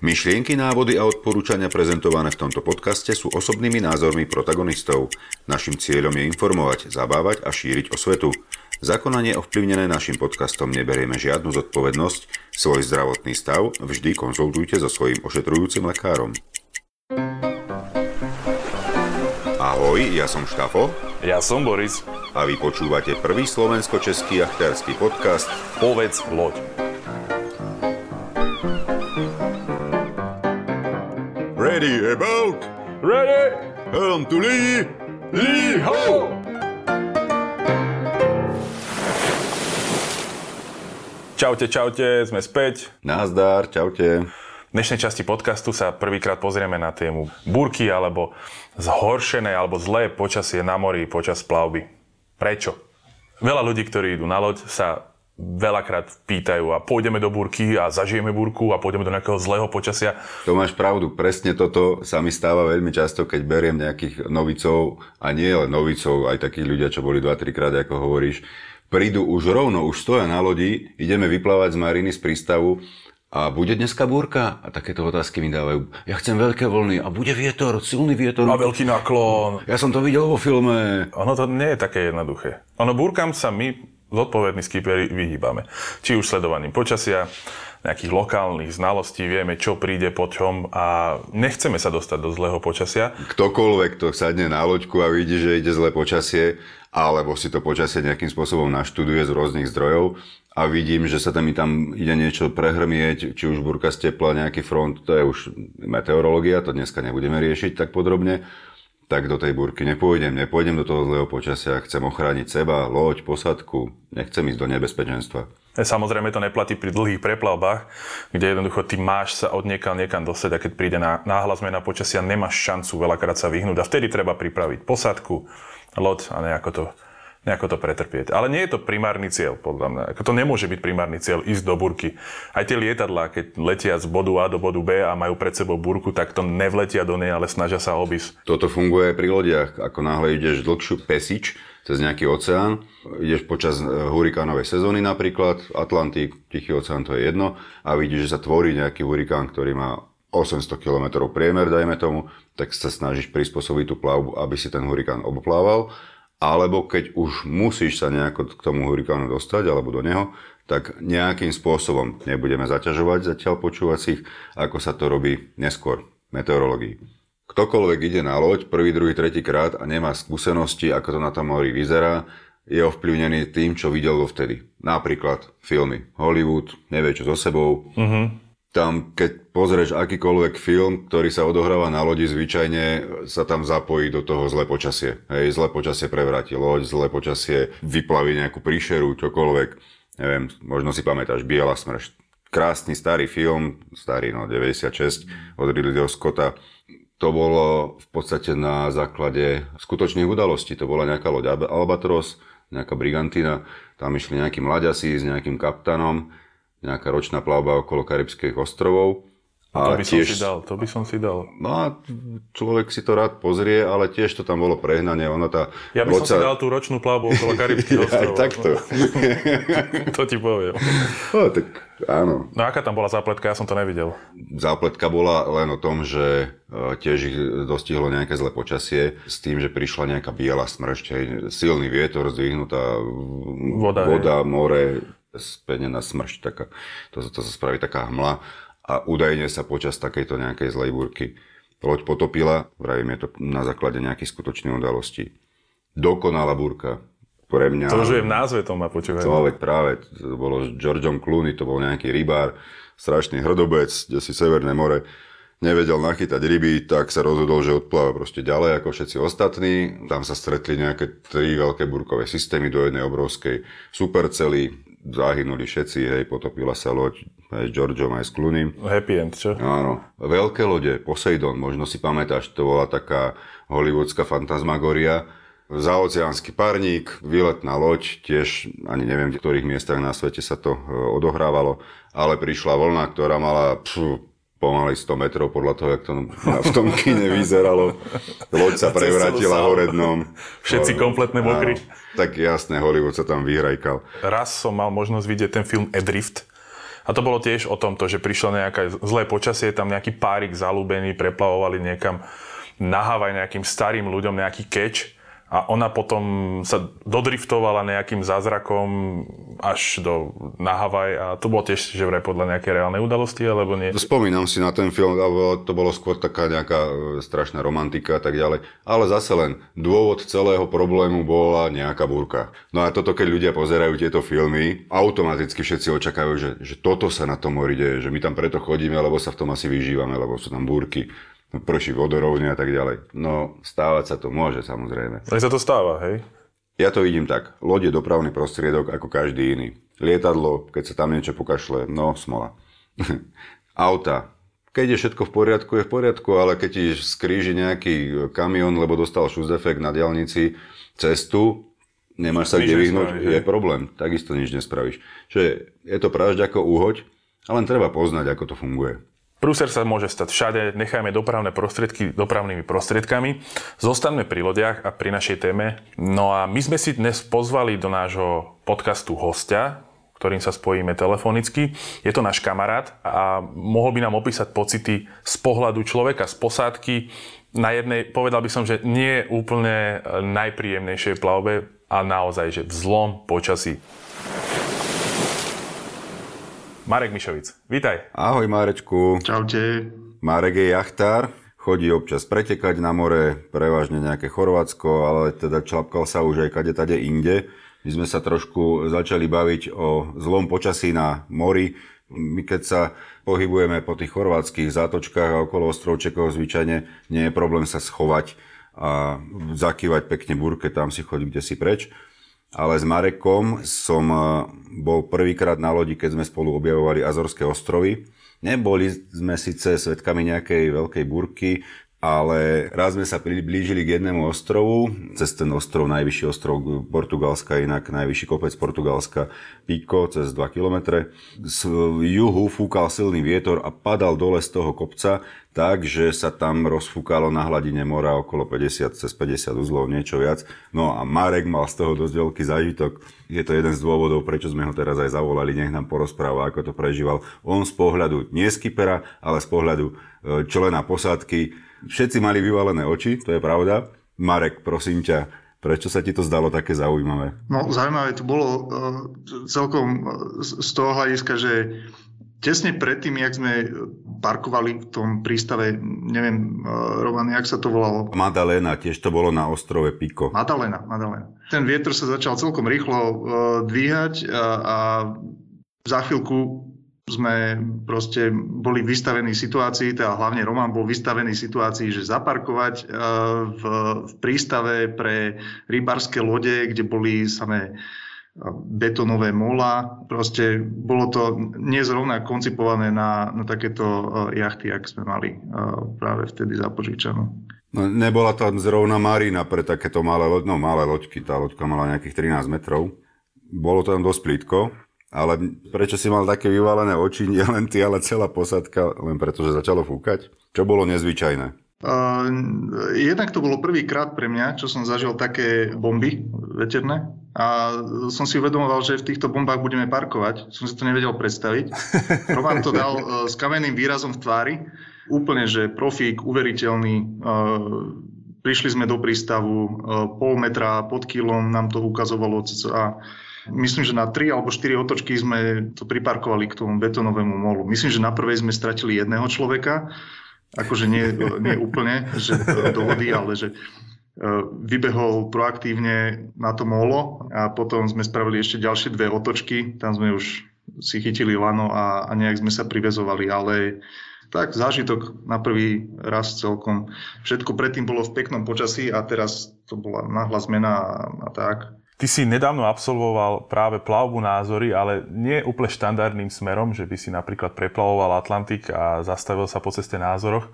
Myšlienky, návody a odporúčania prezentované v tomto podcaste sú osobnými názormi protagonistov. Našim cieľom je informovať, zabávať a šíriť osvetu. Zakonanie ovplyvnené našim podcastom neberieme žiadnu zodpovednosť. Svoj zdravotný stav vždy konzultujte so svojím ošetrujúcim lekárom. Ahoj, ja som Štafo. Ja som Boris. A vy počúvate prvý slovensko-český jachtársky podcast Povedz loď. Ready about? Ready? Helm to lee! Lee ho! Čaute, čaute, sme späť. Nazdar, čaute. V dnešnej časti podcastu sa prvýkrát pozrieme na tému búrky alebo zhoršené alebo zlé počasie na mori počas plavby. Prečo? Veľa ľudí, ktorí idú na loď, sa veľakrát pýtajú a pôjdeme do búrky a zažijeme búrku a pôjdeme do nejakého zlého počasia. To máš pravdu, presne toto sa mi stáva veľmi často, keď beriem nejakých novicov a nie len novicov, aj takých ľudia, čo boli 2-3 krát, ako hovoríš, prídu už rovno, už stoja na lodi, ideme vyplávať z mariny z prístavu a bude dneska búrka? A takéto otázky mi dávajú. Ja chcem veľké vlny a bude vietor, silný vietor. A veľký naklon. Ja som to videl vo filme. Ono to nie je také jednoduché. Ono búrkam sa my zodpovední skiperi vyhýbame. Či už sledovaním počasia, nejakých lokálnych znalostí, vieme, čo príde po čom a nechceme sa dostať do zlého počasia. Ktokoľvek, kto sadne na loďku a vidí, že ide zlé počasie, alebo si to počasie nejakým spôsobom naštuduje z rôznych zdrojov a vidím, že sa tam mi tam ide niečo prehrmieť, či už burka stepla, nejaký front, to je už meteorológia, to dneska nebudeme riešiť tak podrobne tak do tej búrky nepôjdem, nepôjdem do toho zlého počasia, chcem ochrániť seba, loď, posadku, nechcem ísť do nebezpečenstva. Samozrejme to neplatí pri dlhých preplavbách, kde jednoducho ty máš sa od niekam niekam dostať a keď príde na náhla zmena počasia, nemáš šancu veľakrát sa vyhnúť a vtedy treba pripraviť posadku, loď a nejako to nejako to pretrpieť. Ale nie je to primárny cieľ, podľa mňa. To nemôže byť primárny cieľ ísť do burky. Aj tie lietadlá, keď letia z bodu A do bodu B a majú pred sebou burku, tak to nevletia do nej, ale snažia sa obísť. Toto funguje aj pri lodiach. Ako náhle ideš dlhšiu pesič cez nejaký oceán, ideš počas e, hurikánovej sezóny napríklad, Atlantik, Tichý oceán, to je jedno, a vidíš, že sa tvorí nejaký hurikán, ktorý má 800 km priemer, dajme tomu, tak sa snažíš prispôsobiť tú plavbu, aby si ten hurikán oboplával alebo keď už musíš sa nejako k tomu hurikánu dostať alebo do neho, tak nejakým spôsobom nebudeme zaťažovať zatiaľ počúvacích, ako sa to robí neskôr meteorológii. Ktokoľvek ide na loď prvý, druhý, tretí krát a nemá skúsenosti, ako to na tom mori vyzerá, je ovplyvnený tým, čo videl dovtedy. Napríklad filmy. Hollywood nevie čo so sebou, uh-huh tam, keď pozrieš akýkoľvek film, ktorý sa odohráva na lodi, zvyčajne sa tam zapojí do toho zlé počasie. Hej, zlé počasie prevráti loď, zlé počasie vyplaví nejakú príšeru, čokoľvek. Neviem, možno si pamätáš, Biela smršť. Krásny starý film, starý, no, 96, od Ridleyho Scotta. To bolo v podstate na základe skutočných udalostí. To bola nejaká loď Albatros, nejaká brigantina, tam išli nejakí mladiasi s nejakým kaptanom, nejaká ročná plavba okolo Karibských ostrovov. A to by tiež, som si dal, to by som si dal. No a človek si to rád pozrie, ale tiež to tam bolo prehnanie. Ono tá ja by som loca... si dal tú ročnú plavbu okolo Karibských ostrovov. Aj takto. to ti poviem. No, tak áno. No aká tam bola zápletka? Ja som to nevidel. Zápletka bola len o tom, že e, tiež ich dostihlo nejaké zlé počasie s tým, že prišla nejaká biela smršť, silný vietor, zdvihnutá voda, voda more, spenená smršť, taká, to, to sa spraví taká hmla a údajne sa počas takejto nejakej zlej búrky loď potopila, vravím, je to na základe nejakých skutočných udalostí. Dokonalá búrka, pre mňa... To už je v názve to ma počúvajú. To veď práve, to bolo s Georgeom Clooney, to bol nejaký rybár, strašný hrdobec, kde si Severné more nevedel nachytať ryby, tak sa rozhodol, že odpláva proste ďalej ako všetci ostatní. Tam sa stretli nejaké tri veľké burkové systémy do jednej obrovskej supercely zahynuli všetci, hej, potopila sa loď aj s Georgeom, aj s Clooneym. Happy end, čo? Áno. Veľké lode, Poseidon, možno si pamätáš, to bola taká hollywoodská fantasmagoria. Zaoceánsky parník, výletná loď, tiež ani neviem, v ktorých miestach na svete sa to e, odohrávalo, ale prišla vlna, ktorá mala pšu, pomaly 100 metrov podľa toho, jak to v tom kine vyzeralo. Loď sa prevrátila hore dnom. Všetci kompletné mokry. Tak jasné, Hollywood sa tam vyhrajkal. Raz som mal možnosť vidieť ten film Adrift A to bolo tiež o tomto, že prišlo nejaké zlé počasie, tam nejaký párik zalúbený, preplavovali niekam na Havaj nejakým starým ľuďom, nejaký keč a ona potom sa dodriftovala nejakým zázrakom až do na Havaj a to bolo tiež, že vraj podľa nejakej reálnej udalosti, alebo nie? Spomínam si na ten film, alebo to bolo skôr taká nejaká e, strašná romantika a tak ďalej, ale zase len dôvod celého problému bola nejaká búrka. No a toto, keď ľudia pozerajú tieto filmy, automaticky všetci očakávajú, že, že toto sa na tom deje, že my tam preto chodíme, lebo sa v tom asi vyžívame, lebo sú tam búrky prší vodorovne a tak ďalej. No, stávať sa to môže samozrejme. Ale sa to stáva, hej? Ja to vidím tak. Loď je dopravný prostriedok ako každý iný. Lietadlo, keď sa tam niečo pokašle, no smola. Auta. Keď je všetko v poriadku, je v poriadku, ale keď ti skríži nejaký kamión, lebo dostal efekt na diálnici cestu, nemáš sa kde vyhnúť, je problém. Takisto nič nespravíš. Čiže je to pražď ako úhoď, ale len treba poznať, ako to funguje. Prúser sa môže stať všade, nechajme dopravné prostriedky dopravnými prostriedkami. Zostaňme pri lodiach a pri našej téme. No a my sme si dnes pozvali do nášho podcastu hostia, ktorým sa spojíme telefonicky. Je to náš kamarát a mohol by nám opísať pocity z pohľadu človeka z posádky na jednej, povedal by som, že nie úplne najpríjemnejšej plavbe a naozaj, že v zlom počasí. Marek Mišovic, vítaj. Ahoj Marečku. Čaute. Marek je jachtár, chodí občas pretekať na more, prevažne nejaké Chorvátsko, ale teda člapkal sa už aj kade tade inde. My sme sa trošku začali baviť o zlom počasí na mori. My keď sa pohybujeme po tých chorvátskych zátočkách a okolo ostrovčekov zvyčajne nie je problém sa schovať a zakývať pekne burke, tam si chodí kde si preč ale s Marekom som eh, bol prvýkrát na lodi, keď sme spolu objavovali Azorské ostrovy. Neboli sme síce svetkami nejakej veľkej burky, ale raz sme sa priblížili k jednému ostrovu, cez ten ostrov, najvyšší ostrov Portugalska, inak najvyšší kopec Portugalska, Pico, cez 2 km. Z juhu fúkal silný vietor a padal dole z toho kopca, tak, že sa tam rozfúkalo na hladine mora okolo 50, cez 50 uzlov, niečo viac. No a Marek mal z toho dosť veľký zážitok. Je to jeden z dôvodov, prečo sme ho teraz aj zavolali, nech nám porozpráva, ako to prežíval. On z pohľadu nie skipera, ale z pohľadu e, člena posádky Všetci mali vyvalené oči, to je pravda. Marek, prosím ťa, prečo sa ti to zdalo také zaujímavé? No zaujímavé to bolo uh, celkom e, z toho hľadiska, že tesne predtým, jak sme parkovali v tom prístave, neviem, uh, Roman, jak sa to volalo? Madalena, tiež to bolo na ostrove Piko. Madalena, Madalena. Ten vietor sa začal celkom rýchlo uh, dvíhať a, a za chvíľku sme proste boli vystavení situácii, teda hlavne Roman bol vystavený situácii, že zaparkovať e, v, v prístave pre rybarské lode, kde boli samé e, betonové mola. Proste bolo to nezrovna koncipované na, na takéto e, jachty, ak sme mali práve vtedy zapožičanú. No, nebola tam zrovna marina pre takéto malé, loď, no, malé loďky. Tá loďka mala nejakých 13 metrov. Bolo tam dosť plítko. Ale prečo si mal také vyvalené oči, nie len ty, ale celá posadka, len preto, že začalo fúkať? Čo bolo nezvyčajné? Uh, jednak to bolo prvýkrát pre mňa, čo som zažil také bomby veterné a som si uvedomoval, že v týchto bombách budeme parkovať. Som si to nevedel predstaviť. Roman to dal uh, s kamenným výrazom v tvári. Úplne, že profík, uveriteľný. Uh, prišli sme do prístavu, uh, pol metra pod kilom nám to ukazovalo a Myslím, že na 3 alebo 4 otočky sme to priparkovali k tomu betonovému molu. Myslím, že na prvej sme stratili jedného človeka, akože nie, nie úplne že do vody, ale že e, vybehol proaktívne na to molo a potom sme spravili ešte ďalšie dve otočky, tam sme už si chytili lano a, a nejak sme sa privezovali, ale tak zážitok na prvý raz celkom. Všetko predtým bolo v peknom počasí a teraz to bola náhla zmena a, a tak. Ty si nedávno absolvoval práve plavbu názory, ale nie úplne štandardným smerom, že by si napríklad preplavoval Atlantik a zastavil sa po ceste názoroch,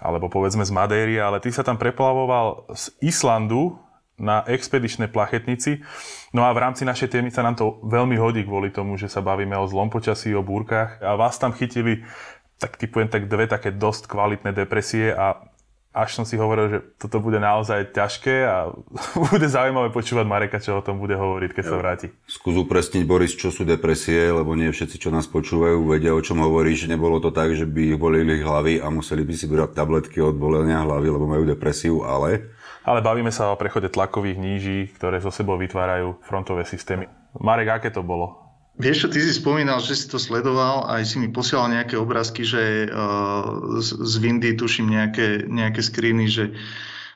alebo povedzme z Madéry, ale ty sa tam preplavoval z Islandu na expedičnej plachetnici. No a v rámci našej témy sa nám to veľmi hodí kvôli tomu, že sa bavíme o zlom počasí, o búrkach a vás tam chytili tak typujem tak dve také dosť kvalitné depresie a až som si hovoril, že toto bude naozaj ťažké a bude zaujímavé počúvať Mareka, čo o tom bude hovoriť, keď jo. sa vráti. Skús upresniť, Boris, čo sú depresie, lebo nie všetci, čo nás počúvajú, vedia, o čom hovoríš. Nebolo to tak, že by ich bolili hlavy a museli by si brať tabletky od bolenia hlavy, lebo majú depresiu, ale... Ale bavíme sa o prechode tlakových níží, ktoré zo sebou vytvárajú frontové systémy. Marek, aké to bolo? Vieš čo, ty si spomínal, že si to sledoval a aj si mi posielal nejaké obrázky, že uh, z, z Windy tuším nejaké, nejaké screeny, že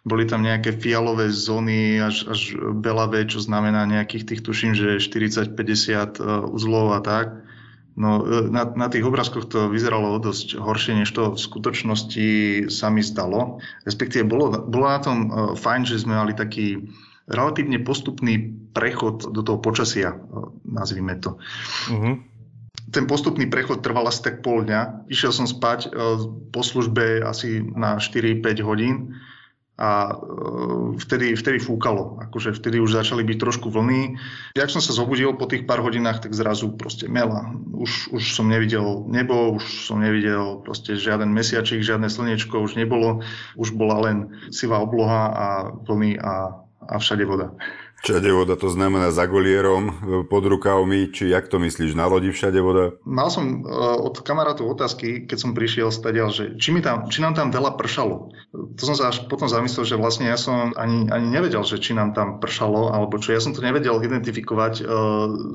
boli tam nejaké fialové zóny až, až belavé, čo znamená nejakých tých, tuším, že 40-50 uh, uzlov a tak. No, e, na, na tých obrázkoch to vyzeralo dosť horšie, než to v skutočnosti sa mi zdalo. Respektíve bolo, bolo na tom fajn, že sme mali taký relatívne postupný prechod do toho počasia, e, nazvime to. Uh-huh. Ten postupný prechod trval asi tak pol dňa. Išiel som spať e, po službe asi na 4-5 hodín a e, vtedy, vtedy fúkalo. Akože vtedy už začali byť trošku vlny. Jak som sa zobudil po tých pár hodinách, tak zrazu proste mela. Už, už som nevidel nebo, už som nevidel proste žiaden mesiačik, žiadne slnečko už nebolo. Už bola len sivá obloha a vlny a a všade voda. Všade voda to znamená za golierom, pod rukavmi, či jak to myslíš, na lodi všade voda? Mal som uh, od kamarátov otázky, keď som prišiel stadiaľ, že či, mi tam, či nám tam veľa pršalo. To som sa až potom zamyslel, že vlastne ja som ani, ani nevedel, že či nám tam pršalo, alebo čo. Ja som to nevedel identifikovať uh,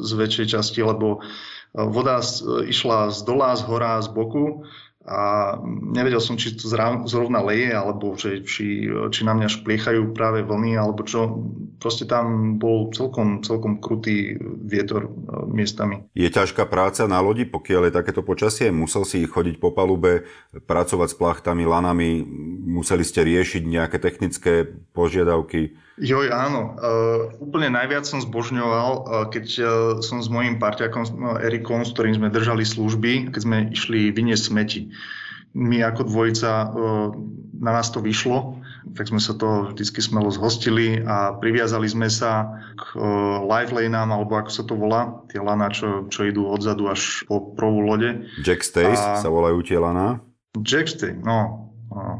z väčšej časti, lebo voda išla z dola, z hora, z boku a nevedel som, či to zrovna leje, alebo že, či, či na mňa špliechajú práve vlny, alebo čo. Proste tam bol celkom, celkom krutý vietor e, miestami. Je ťažká práca na lodi, pokiaľ je takéto počasie? Musel si chodiť po palube, pracovať s plachtami, lanami? Museli ste riešiť nejaké technické požiadavky? Joj, áno. Uh, úplne najviac som zbožňoval, uh, keď uh, som s mojím parťakom uh, Erikom, s ktorým sme držali služby, keď sme išli vyniesť smeti. My ako dvojica, uh, na nás to vyšlo, tak sme sa to vždycky smelo zhostili a priviazali sme sa k uh, live laneám, alebo ako sa to volá, tie lana, čo, čo idú odzadu až po prvú lode. Jack Stays a... sa volajú tie lana? Jack Stay, no,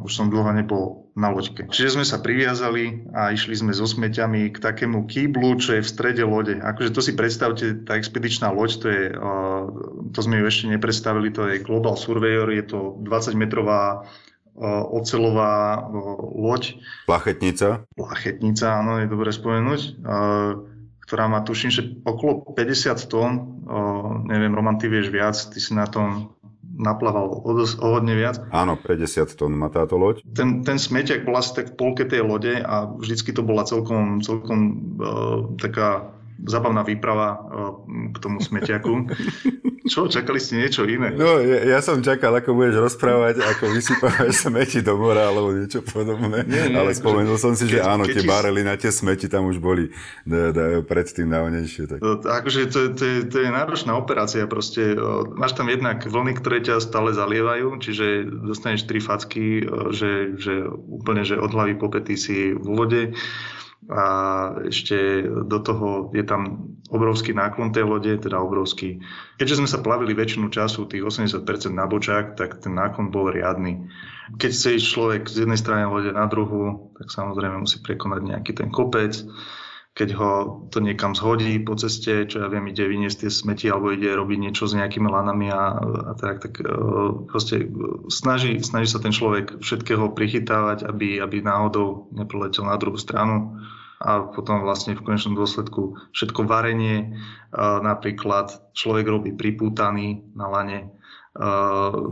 už som dlho nebol na loďke. Čiže sme sa priviazali a išli sme so smeťami k takému kýblu, čo je v strede lode. Akože to si predstavte, tá expedičná loď, to je, to sme ju ešte nepredstavili, to je Global Surveyor, je to 20-metrová ocelová loď. Plachetnica. Plachetnica, áno, je dobre spomenúť ktorá má, tuším, že okolo 50 tón, neviem, Roman, ty vieš viac, ty si na tom naplával o, o hodne viac. Áno, 50 tón má táto loď. Ten, ten smeťak bol asi tak v polke tej lode a vždycky to bola celkom, celkom uh, taká zabavná výprava uh, k tomu smeťaku. Čo, čakali ste niečo iné? No, ja, ja som čakal, ako budeš rozprávať, ako vysypávaš smeti do mora, alebo niečo podobné. Nie, nie, ale spomenul som si, že áno, tie barely na tie smeti tam už boli da, da, predtým dávnejšie. Tak. To, akože to, to, je, to je náročná operácia proste. Máš tam jednak vlny, ktoré ťa stále zalievajú, čiže dostaneš tri facky, že, že úplne, že od hlavy po pety si v vode a ešte do toho je tam obrovský náklon tej lode, teda obrovský. Keďže sme sa plavili väčšinu času, tých 80% na bočák, tak ten náklon bol riadny. Keď chce ísť človek z jednej strany lode na druhú, tak samozrejme musí prekonať nejaký ten kopec. Keď ho to niekam zhodí po ceste, čo ja viem, ide vyniesť tie smeti alebo ide robiť niečo s nejakými lanami a, a tak, tak uh, proste snaží, snaží sa ten človek všetkého prichytávať, aby, aby náhodou neproletel na druhú stranu a potom vlastne v konečnom dôsledku všetko varenie, napríklad človek robí pripútaný na lane.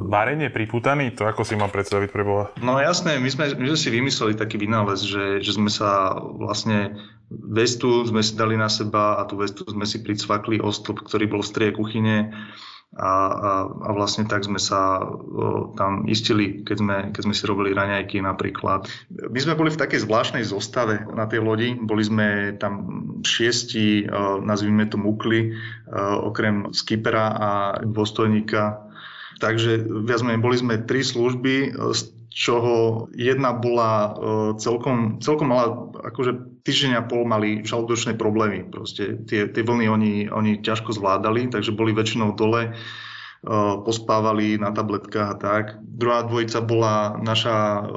Varenie pripútaný? To ako si mám predstaviť pre Boha? No jasné, my sme, my sme si vymysleli taký vynález, že, že sme sa vlastne vestu sme si dali na seba a tú vestu sme si pricvakli o stĺp, ktorý bol v strie kuchyne a, a, a vlastne tak sme sa o, tam istili, keď sme, keď sme si robili raňajky napríklad. My sme boli v takej zvláštnej zostave na tej lodi. Boli sme tam šiesti, o, nazvime to mukli, o, okrem skipera a dôstojníka. Takže viac menej boli sme tri služby, z čoho jedna bola celkom, celkom mala akože týždeň a pol mali žalúdočné problémy. Proste tie, tie vlny oni, oni ťažko zvládali, takže boli väčšinou dole. Pospávali na tabletkách a tak. Druhá dvojica bola naša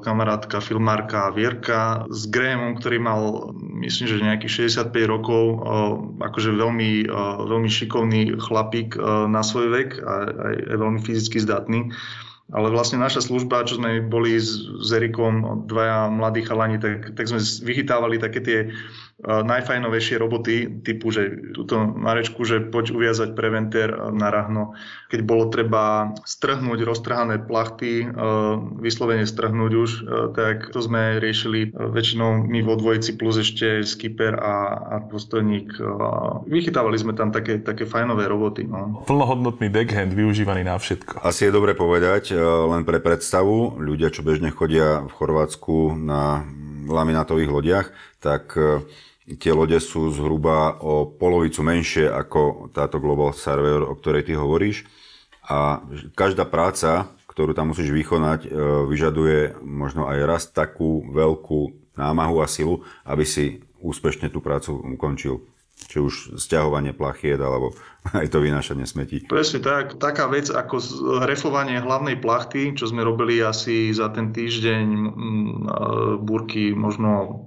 kamarátka, filmárka Vierka s Grahamom, ktorý mal, myslím, že nejakých 65 rokov, akože veľmi, veľmi šikovný chlapík na svoj vek a aj veľmi fyzicky zdatný. Ale vlastne naša služba, čo sme boli s, s Erikom, dvaja mladí chalani, tak, tak sme vychytávali také tie najfajnovejšie roboty typu, že túto Marečku, že poď uviazať preventer na rahno. Keď bolo treba strhnúť roztrhané plachty, vyslovene strhnúť už, tak to sme riešili väčšinou my vo dvojici plus ešte skipper a, a postojník. Vychytávali sme tam také, také fajnové roboty. No. Plnohodnotný deckhand využívaný na všetko. Asi je dobre povedať, len pre predstavu, ľudia, čo bežne chodia v Chorvátsku na laminátových lodiach, tak tie lode sú zhruba o polovicu menšie ako táto Global Surveyor, o ktorej ty hovoríš. A každá práca, ktorú tam musíš vykonať, e, vyžaduje možno aj raz takú veľkú námahu a silu, aby si úspešne tú prácu ukončil. Či už stiahovanie plachiet, alebo aj to vynášanie smetí. Presne tak. Taká vec ako refovanie hlavnej plachty, čo sme robili asi za ten týždeň e, búrky možno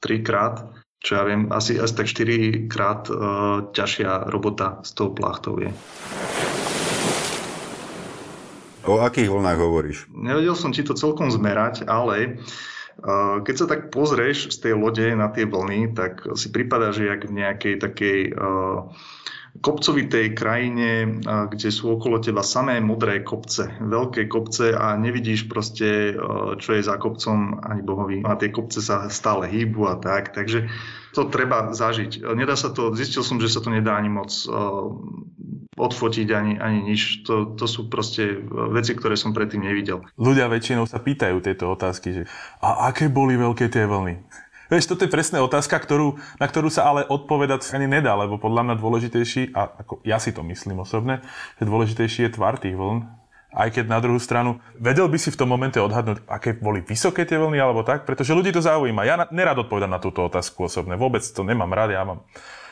trikrát, čo ja viem, asi, asi tak 4 krát uh, ťažšia robota s tou plachtou je. O akých vlnách hovoríš? Nevedel som ti to celkom zmerať, ale keď sa tak pozrieš z tej lode na tie vlny, tak si prípada, že jak v nejakej takej kopcovitej krajine, kde sú okolo teba samé modré kopce, veľké kopce a nevidíš proste, čo je za kopcom ani bohovi. A tie kopce sa stále hýbu a tak, takže to treba zažiť. Nedá sa to, zistil som, že sa to nedá ani moc odfotiť ani, ani nič. To, to sú proste veci, ktoré som predtým nevidel. Ľudia väčšinou sa pýtajú tieto otázky, že a aké boli veľké tie vlny? Vieš, toto je presná otázka, ktorú, na ktorú sa ale odpovedať ani nedá, lebo podľa mňa dôležitejší, a ako ja si to myslím osobne, že dôležitejší je tvar tých vln, aj keď na druhú stranu, vedel by si v tom momente odhadnúť, aké boli vysoké tie vlny alebo tak, pretože ľudí to zaujíma. Ja nerad odpovedám na túto otázku osobne, vôbec to nemám rád, ja mám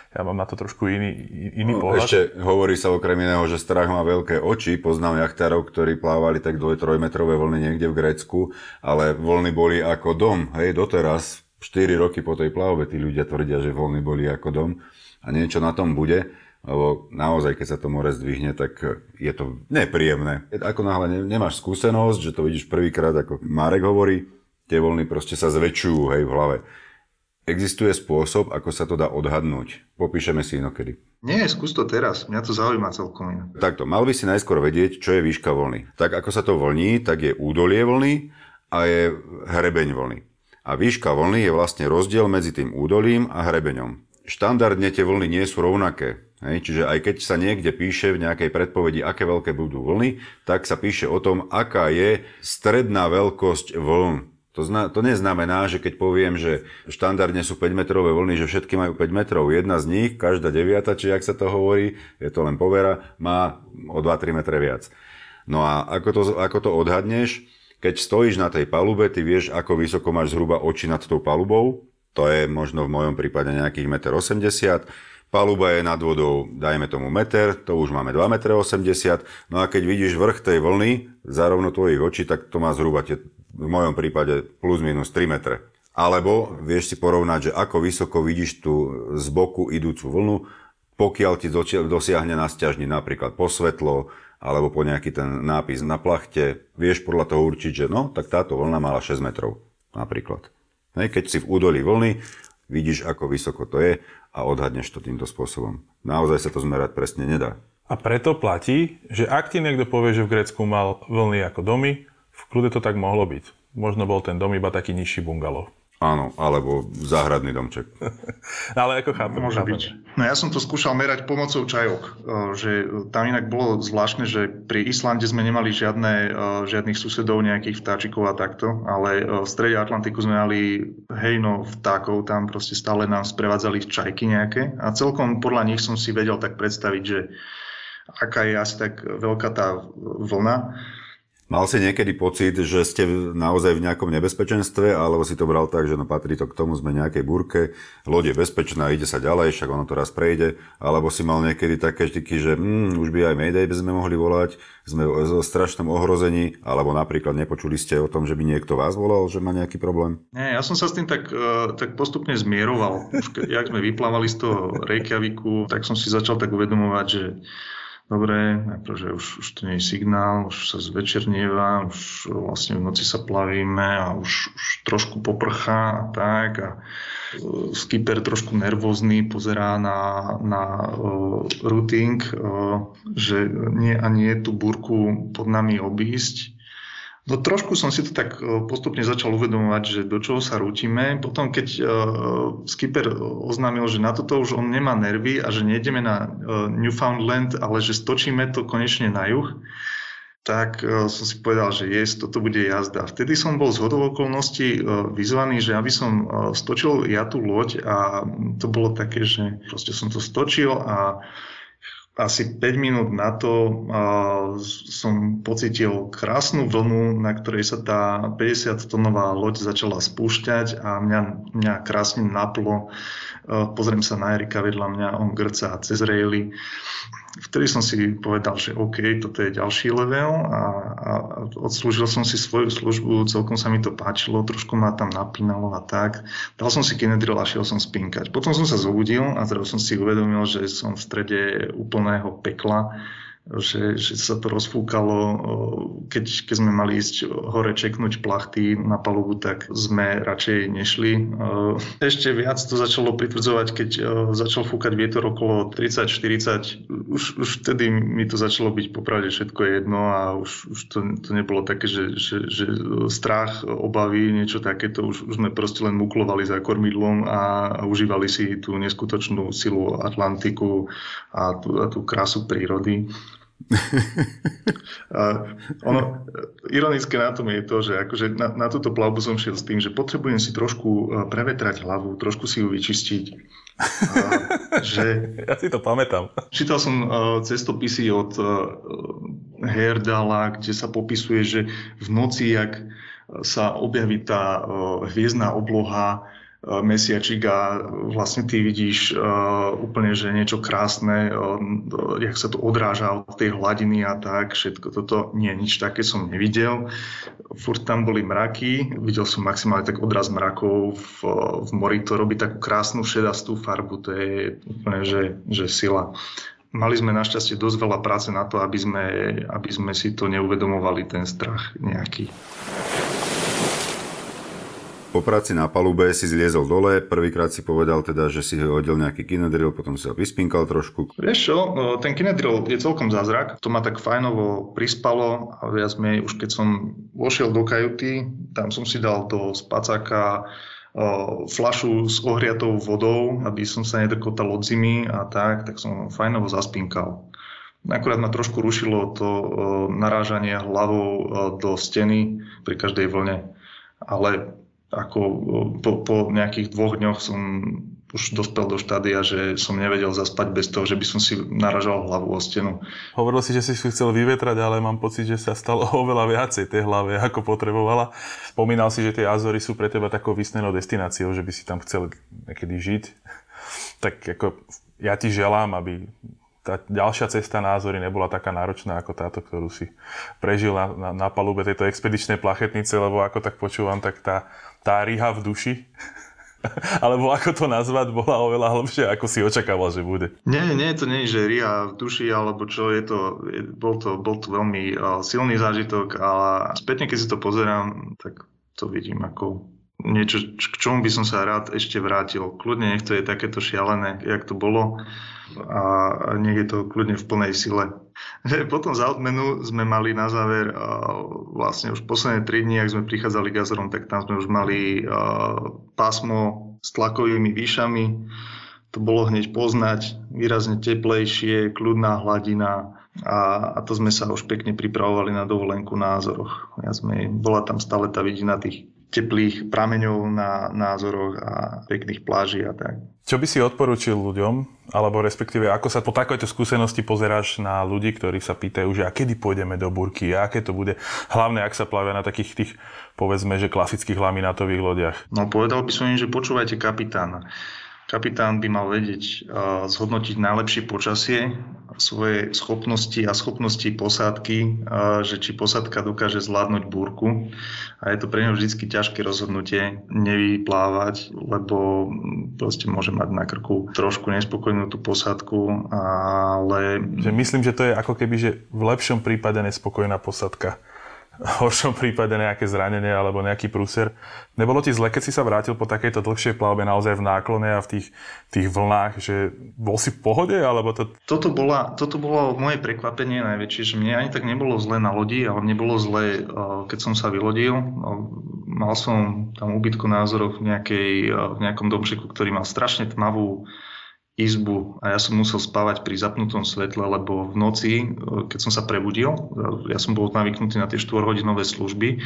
ja mám na to trošku iný, iný no, pohľad. Ešte hovorí sa okrem iného, že strach má veľké oči. Poznám jachtárov, ktorí plávali tak 2-3 metrové vlny niekde v Grécku, ale vlny boli ako dom. Hej, doteraz 4 roky po tej plavbe tí ľudia tvrdia, že voľny boli ako dom a niečo na tom bude, lebo naozaj, keď sa to more zdvihne, tak je to nepríjemné. Ako náhle nemáš skúsenosť, že to vidíš prvýkrát, ako Marek hovorí, tie voľny proste sa zväčšujú hej, v hlave. Existuje spôsob, ako sa to dá odhadnúť. Popíšeme si inokedy. Nie, skús to teraz. Mňa to zaujíma celkom inak. Takto, mal by si najskôr vedieť, čo je výška vlny. Tak ako sa to vlní, tak je údolie vlny a je hrebeň vlny a výška vlny je vlastne rozdiel medzi tým údolím a hrebeňom. Štandardne tie vlny nie sú rovnaké, Hej, čiže aj keď sa niekde píše v nejakej predpovedi, aké veľké budú vlny, tak sa píše o tom, aká je stredná veľkosť vln. To, zna, to neznamená, že keď poviem, že štandardne sú 5-metrové vlny, že všetky majú 5 metrov. Jedna z nich, každá deviata, či ak sa to hovorí, je to len povera, má o 2-3 metre viac. No a ako to, ako to odhadneš? Keď stojíš na tej palube, ty vieš, ako vysoko máš zhruba oči nad tou palubou. To je možno v mojom prípade nejakých 1,80 m. Paluba je nad vodou, dajme tomu meter, to už máme 2,80 m. No a keď vidíš vrch tej vlny zarovno tvojich očí, tak to má zhruba v mojom prípade plus minus 3 metre. Alebo vieš si porovnať, že ako vysoko vidíš tú z boku idúcu vlnu, pokiaľ ti dosiahne na stiažni napríklad posvetlo, alebo po nejaký ten nápis na plachte, vieš podľa toho určiť, že no, tak táto vlna mala 6 metrov napríklad. Hej, keď si v údolí vlny, vidíš, ako vysoko to je a odhadneš to týmto spôsobom. Naozaj sa to zmerať presne nedá. A preto platí, že ak ti niekto povie, že v Grécku mal vlny ako domy, v kľude to tak mohlo byť. Možno bol ten dom iba taký nižší bungalov. Áno, alebo záhradný domček. Ale ako chápem. Môže chápem. byť. No ja som to skúšal merať pomocou čajok, e, že tam inak bolo zvláštne, že pri Islande sme nemali žiadne, e, žiadnych susedov, nejakých vtáčikov a takto, ale e, v strede Atlantiku sme mali hejno vtákov, tam proste stále nám sprevádzali čajky nejaké a celkom podľa nich som si vedel tak predstaviť, že aká je asi tak veľká tá vlna. Mal si niekedy pocit, že ste naozaj v nejakom nebezpečenstve, alebo si to bral tak, že no patrí to k tomu, sme nejakej burke, loď je bezpečná, ide sa ďalej, však ono to raz prejde, alebo si mal niekedy také štiky, že mm, už by aj Mayday by sme mohli volať, sme v strašnom ohrození, alebo napríklad nepočuli ste o tom, že by niekto vás volal, že má nejaký problém? Nie, ja som sa s tým tak, uh, tak postupne zmieroval. Už jak sme vyplávali z toho Reykjaviku, tak som si začal tak uvedomovať, že dobre, akože už, už to nie je signál, už sa zvečernieva, už vlastne v noci sa plavíme a už, už trošku poprchá a tak a e, skipper trošku nervózny pozerá na, na uh, routing, uh, že nie a nie tú burku pod nami obísť No trošku som si to tak e, postupne začal uvedomovať, že do čoho sa rútime. Potom, keď uh, skipper oznámil, že na toto už on nemá nervy a že nejdeme na uh, Newfoundland, ale že stočíme to konečne na juh, tak som si povedal, že jes, toto bude jazda. Vtedy som bol z hodov okolností vyzvaný, že aby som stočil ja tú loď a to bolo také, že proste som to stočil a asi 5 minút na to som pocitil krásnu vlnu, na ktorej sa tá 50-tonová loď začala spúšťať a mňa, mňa krásne naplo. Uh, pozriem sa na Erika vedľa mňa, on grcá cez rejly vtedy som si povedal, že OK, toto je ďalší level a, a odslúžil som si svoju službu, celkom sa mi to páčilo, trošku ma tam napínalo a tak. Dal som si Kinedril a šiel som spinkať. Potom som sa zobudil a zrazu som si uvedomil, že som v strede úplného pekla že, že sa to rozfúkalo. Keď, keď sme mali ísť hore čeknúť plachty na palubu, tak sme radšej nešli. Ešte viac to začalo pritvrdzovať, keď začal fúkať vietor okolo 30-40. Už, už vtedy mi to začalo byť popravde všetko jedno a už, už to, to nebolo také, že, že, že strach, obavy, niečo takéto. Už, už sme proste len muklovali za kormidlom a, užívali si tú neskutočnú silu Atlantiku a tú, a tú krásu prírody. A ono, ironické na tom je to, že akože na, na túto plavbu som šiel s tým, že potrebujem si trošku e, prevetrať hlavu, trošku si ju vyčistiť. A, že, ja si to pamätám. Čítal som uh, cestopisy od uh, Herdala, kde sa popisuje, že v noci, jak sa objaví tá uh, hviezdná obloha, mesiačik a vlastne ty vidíš uh, úplne, že niečo krásne, uh, jak sa to odráža od tej hladiny a tak, všetko toto, nie, nič také som nevidel. Furt tam boli mraky, videl som maximálne tak odraz mrakov v, v mori, to robí takú krásnu šedastú farbu, to je úplne, že, že sila. Mali sme našťastie dosť veľa práce na to, aby sme, aby sme si to neuvedomovali, ten strach nejaký. Po práci na palube si zliezol dole, prvýkrát si povedal teda, že si hodil nejaký kinedril, potom si ho vyspinkal trošku. Vieš čo, no, ten kinedril je celkom zázrak, to ma tak fajnovo prispalo a viac menej už keď som vošiel do kajuty, tam som si dal do spacáka flašu s ohriatou vodou, aby som sa nedrkotal od zimy a tak, tak som fajnovo zaspinkal. Akurát ma trošku rušilo to narážanie hlavou do steny pri každej vlne. Ale ako po, po nejakých dvoch dňoch som už dospel do štádia, že som nevedel zaspať bez toho, že by som si naražal hlavu o stenu. Hovoril si, že si chcel vyvetrať, ale mám pocit, že sa stalo oveľa viacej tej hlave, ako potrebovala. Spomínal si, že tie Azory sú pre teba takou vysnenou destináciou, že by si tam chcel niekedy žiť. Tak ako ja ti želám, aby tá ďalšia cesta názory nebola taká náročná ako táto, ktorú si prežil na, na, na palube tejto expedičnej plachetnice, lebo ako tak počúvam, tak tá tá riha v duši, alebo ako to nazvať, bola oveľa hlbšia, ako si očakával, že bude. Nie, nie, to nie je, že riha v duši, alebo čo, je to, je, bol, to, bol to veľmi uh, silný zážitok, ale spätne, keď si to pozerám, tak to vidím ako niečo, k čomu by som sa rád ešte vrátil. Kľudne nech to je takéto šialené, jak to bolo a nech je to kľudne v plnej sile. Potom za odmenu sme mali na záver vlastne už posledné 3 dní, ak sme prichádzali k Azorom, tak tam sme už mali pásmo s tlakovými výšami. To bolo hneď poznať, výrazne teplejšie, kľudná hladina a, a to sme sa už pekne pripravovali na dovolenku na Azoroch. Ja sme, bola tam stále tá vidina tých teplých prameňov na názoroch a pekných pláží a tak. Čo by si odporúčil ľuďom, alebo respektíve ako sa po takejto skúsenosti pozeráš na ľudí, ktorí sa pýtajú, že a kedy pôjdeme do burky, a aké to bude, hlavne ak sa plavia na takých tých, povedzme, že klasických laminátových lodiach? No povedal by som im, že počúvajte kapitána. Kapitán by mal vedieť uh, zhodnotiť najlepšie počasie, svoje schopnosti a schopnosti posádky, uh, že či posádka dokáže zvládnuť búrku. A je to pre neho vždy ťažké rozhodnutie nevyplávať, lebo proste môže mať na krku trošku nespokojnú tú posádku, ale... Že myslím, že to je ako keby, že v lepšom prípade nespokojná posádka horšom prípade nejaké zranenie alebo nejaký prúser. Nebolo ti zle, keď si sa vrátil po takejto dlhšej plavbe naozaj v náklone a v tých, tých vlnách, že bol si v pohode? Alebo to... Toto, bola, toto bolo moje prekvapenie najväčšie, že mne ani tak nebolo zle na lodi, ale nebolo zle, keď som sa vylodil. Mal som tam ubytku názorov v, nejakej, v nejakom domčeku, ktorý mal strašne tmavú izbu a ja som musel spávať pri zapnutom svetle, lebo v noci, e, keď som sa prebudil, e, ja som bol navyknutý na tie 4-hodinové služby, e,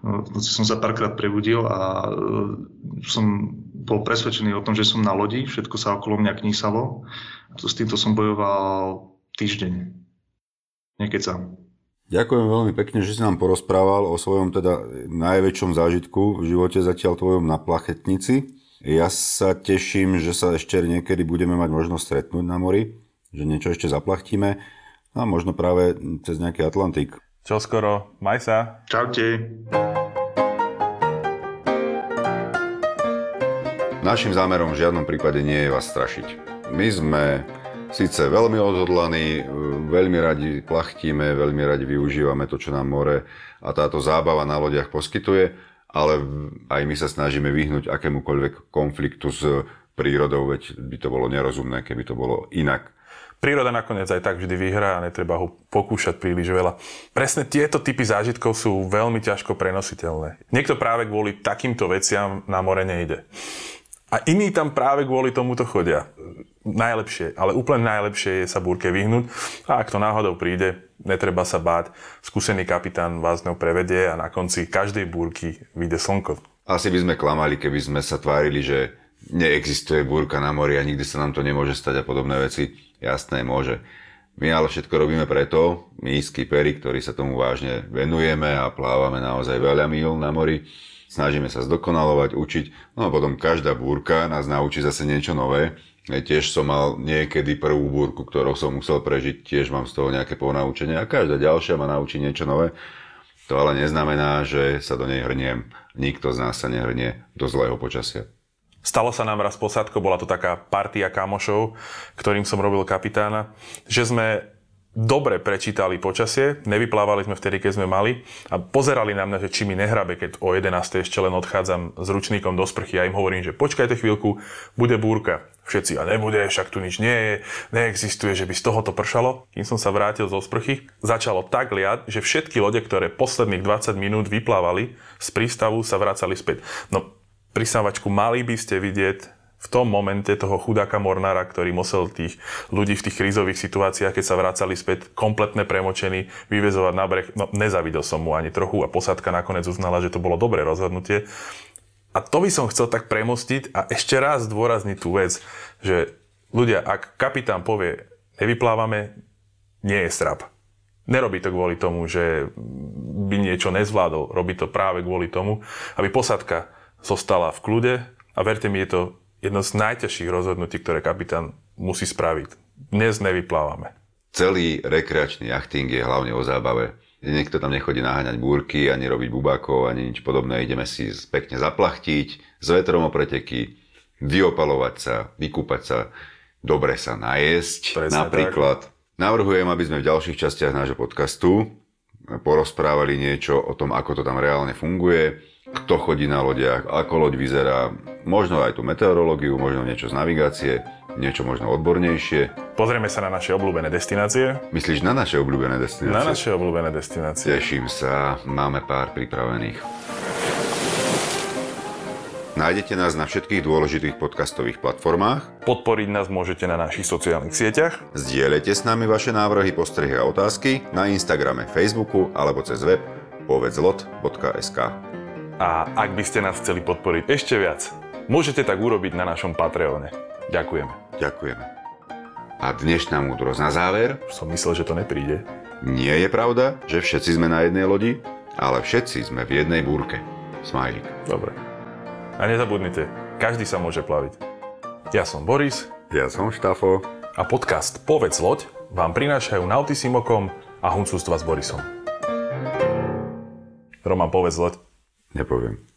v noci som sa párkrát prebudil a som bol presvedčený o tom, že som na lodi, všetko sa okolo mňa knísalo. S týmto som bojoval týždeň. Niekedy sám. Ďakujem veľmi pekne, že si nám porozprával o svojom teda najväčšom zážitku v živote zatiaľ tvojom na plachetnici. Ja sa teším, že sa ešte niekedy budeme mať možnosť stretnúť na mori, že niečo ešte zaplachtíme a možno práve cez nejaký Atlantik. Čo skoro, maj sa. Čaute. Našim zámerom v žiadnom prípade nie je vás strašiť. My sme síce veľmi odhodlaní, veľmi radi plachtíme, veľmi radi využívame to, čo nám more a táto zábava na lodiach poskytuje, ale aj my sa snažíme vyhnúť akémukoľvek konfliktu s prírodou, veď by to bolo nerozumné, keby to bolo inak. Príroda nakoniec aj tak vždy vyhrá a netreba ho pokúšať príliš veľa. Presne tieto typy zážitkov sú veľmi ťažko prenositeľné. Niekto práve kvôli takýmto veciam na more nejde. A iní tam práve kvôli tomuto chodia. Najlepšie, ale úplne najlepšie je sa búrke vyhnúť a ak to náhodou príde, netreba sa báť. Skúsený kapitán vás ňou prevedie a na konci každej búrky vyjde slnko. Asi by sme klamali, keby sme sa tvárili, že neexistuje búrka na mori a nikdy sa nám to nemôže stať a podobné veci. Jasné, môže. My ale všetko robíme preto, my skiperi, ktorí sa tomu vážne venujeme a plávame naozaj veľa mil na mori, snažíme sa zdokonalovať, učiť, no a potom každá búrka nás naučí zase niečo nové Tiež som mal niekedy prvú búrku, ktorou som musel prežiť, tiež mám z toho nejaké ponaučenie a každá ďalšia ma naučí niečo nové. To ale neznamená, že sa do nej hrniem. Nikto z nás sa nehrnie do zlého počasia. Stalo sa nám raz posádko, bola to taká partia kamošov, ktorým som robil kapitána, že sme dobre prečítali počasie, nevyplávali sme vtedy, keď sme mali a pozerali na mňa, že či mi nehrabe, keď o 11. ešte len odchádzam s ručníkom do sprchy a im hovorím, že počkajte chvíľku, bude búrka. Všetci, a nebude, však tu nič nie je, neexistuje, že by z tohoto pršalo. Kým som sa vrátil zo sprchy, začalo tak liať, že všetky lode, ktoré posledných 20 minút vyplávali z prístavu, sa vracali späť. No, pristávačku mali by ste vidieť v tom momente toho chudáka Mornára, ktorý musel tých ľudí v tých krízových situáciách, keď sa vracali späť kompletne premočení, vyvezovať na breh, no nezavidel som mu ani trochu a posádka nakoniec uznala, že to bolo dobré rozhodnutie. A to by som chcel tak premostiť a ešte raz zdôrazniť tú vec, že ľudia, ak kapitán povie, nevyplávame, nie je strap. Nerobí to kvôli tomu, že by niečo nezvládol. Robí to práve kvôli tomu, aby posádka zostala v kľude a verte mi, je to jedno z najťažších rozhodnutí, ktoré kapitán musí spraviť. Dnes nevyplávame. Celý rekreačný jachting je hlavne o zábave. Niekto tam nechodí naháňať búrky, ani robiť bubákov, ani nič podobné. Ideme si pekne zaplachtiť, s vetrom o preteky, vyopalovať sa, vykúpať sa, dobre sa najesť. Presne Napríklad tak. navrhujem, aby sme v ďalších častiach nášho podcastu porozprávali niečo o tom, ako to tam reálne funguje, kto chodí na lodiach, ako loď vyzerá, možno aj tú meteorológiu, možno niečo z navigácie, niečo možno odbornejšie. Pozrieme sa na naše obľúbené destinácie. Myslíš na naše obľúbené destinácie? Na naše obľúbené destinácie. Teším sa, máme pár pripravených. Nájdete nás na všetkých dôležitých podcastových platformách. Podporiť nás môžete na našich sociálnych sieťach. Zdieľajte s nami vaše návrhy, postrehy a otázky na Instagrame, Facebooku alebo cez web povedzlot.sk. A ak by ste nás chceli podporiť ešte viac, môžete tak urobiť na našom Patreone. Ďakujeme. Ďakujeme. A dnešná múdrosť na záver. Som myslel, že to nepríde. Nie je pravda, že všetci sme na jednej lodi, ale všetci sme v jednej búrke. Smajlik. Dobre. A nezabudnite, každý sa môže plaviť. Ja som Boris Ja som Štafo. a podcast Povedz loď vám prinášajú Nautisimokom a Huncústva s Borisom. Roman, povedz loď. Nepoviem.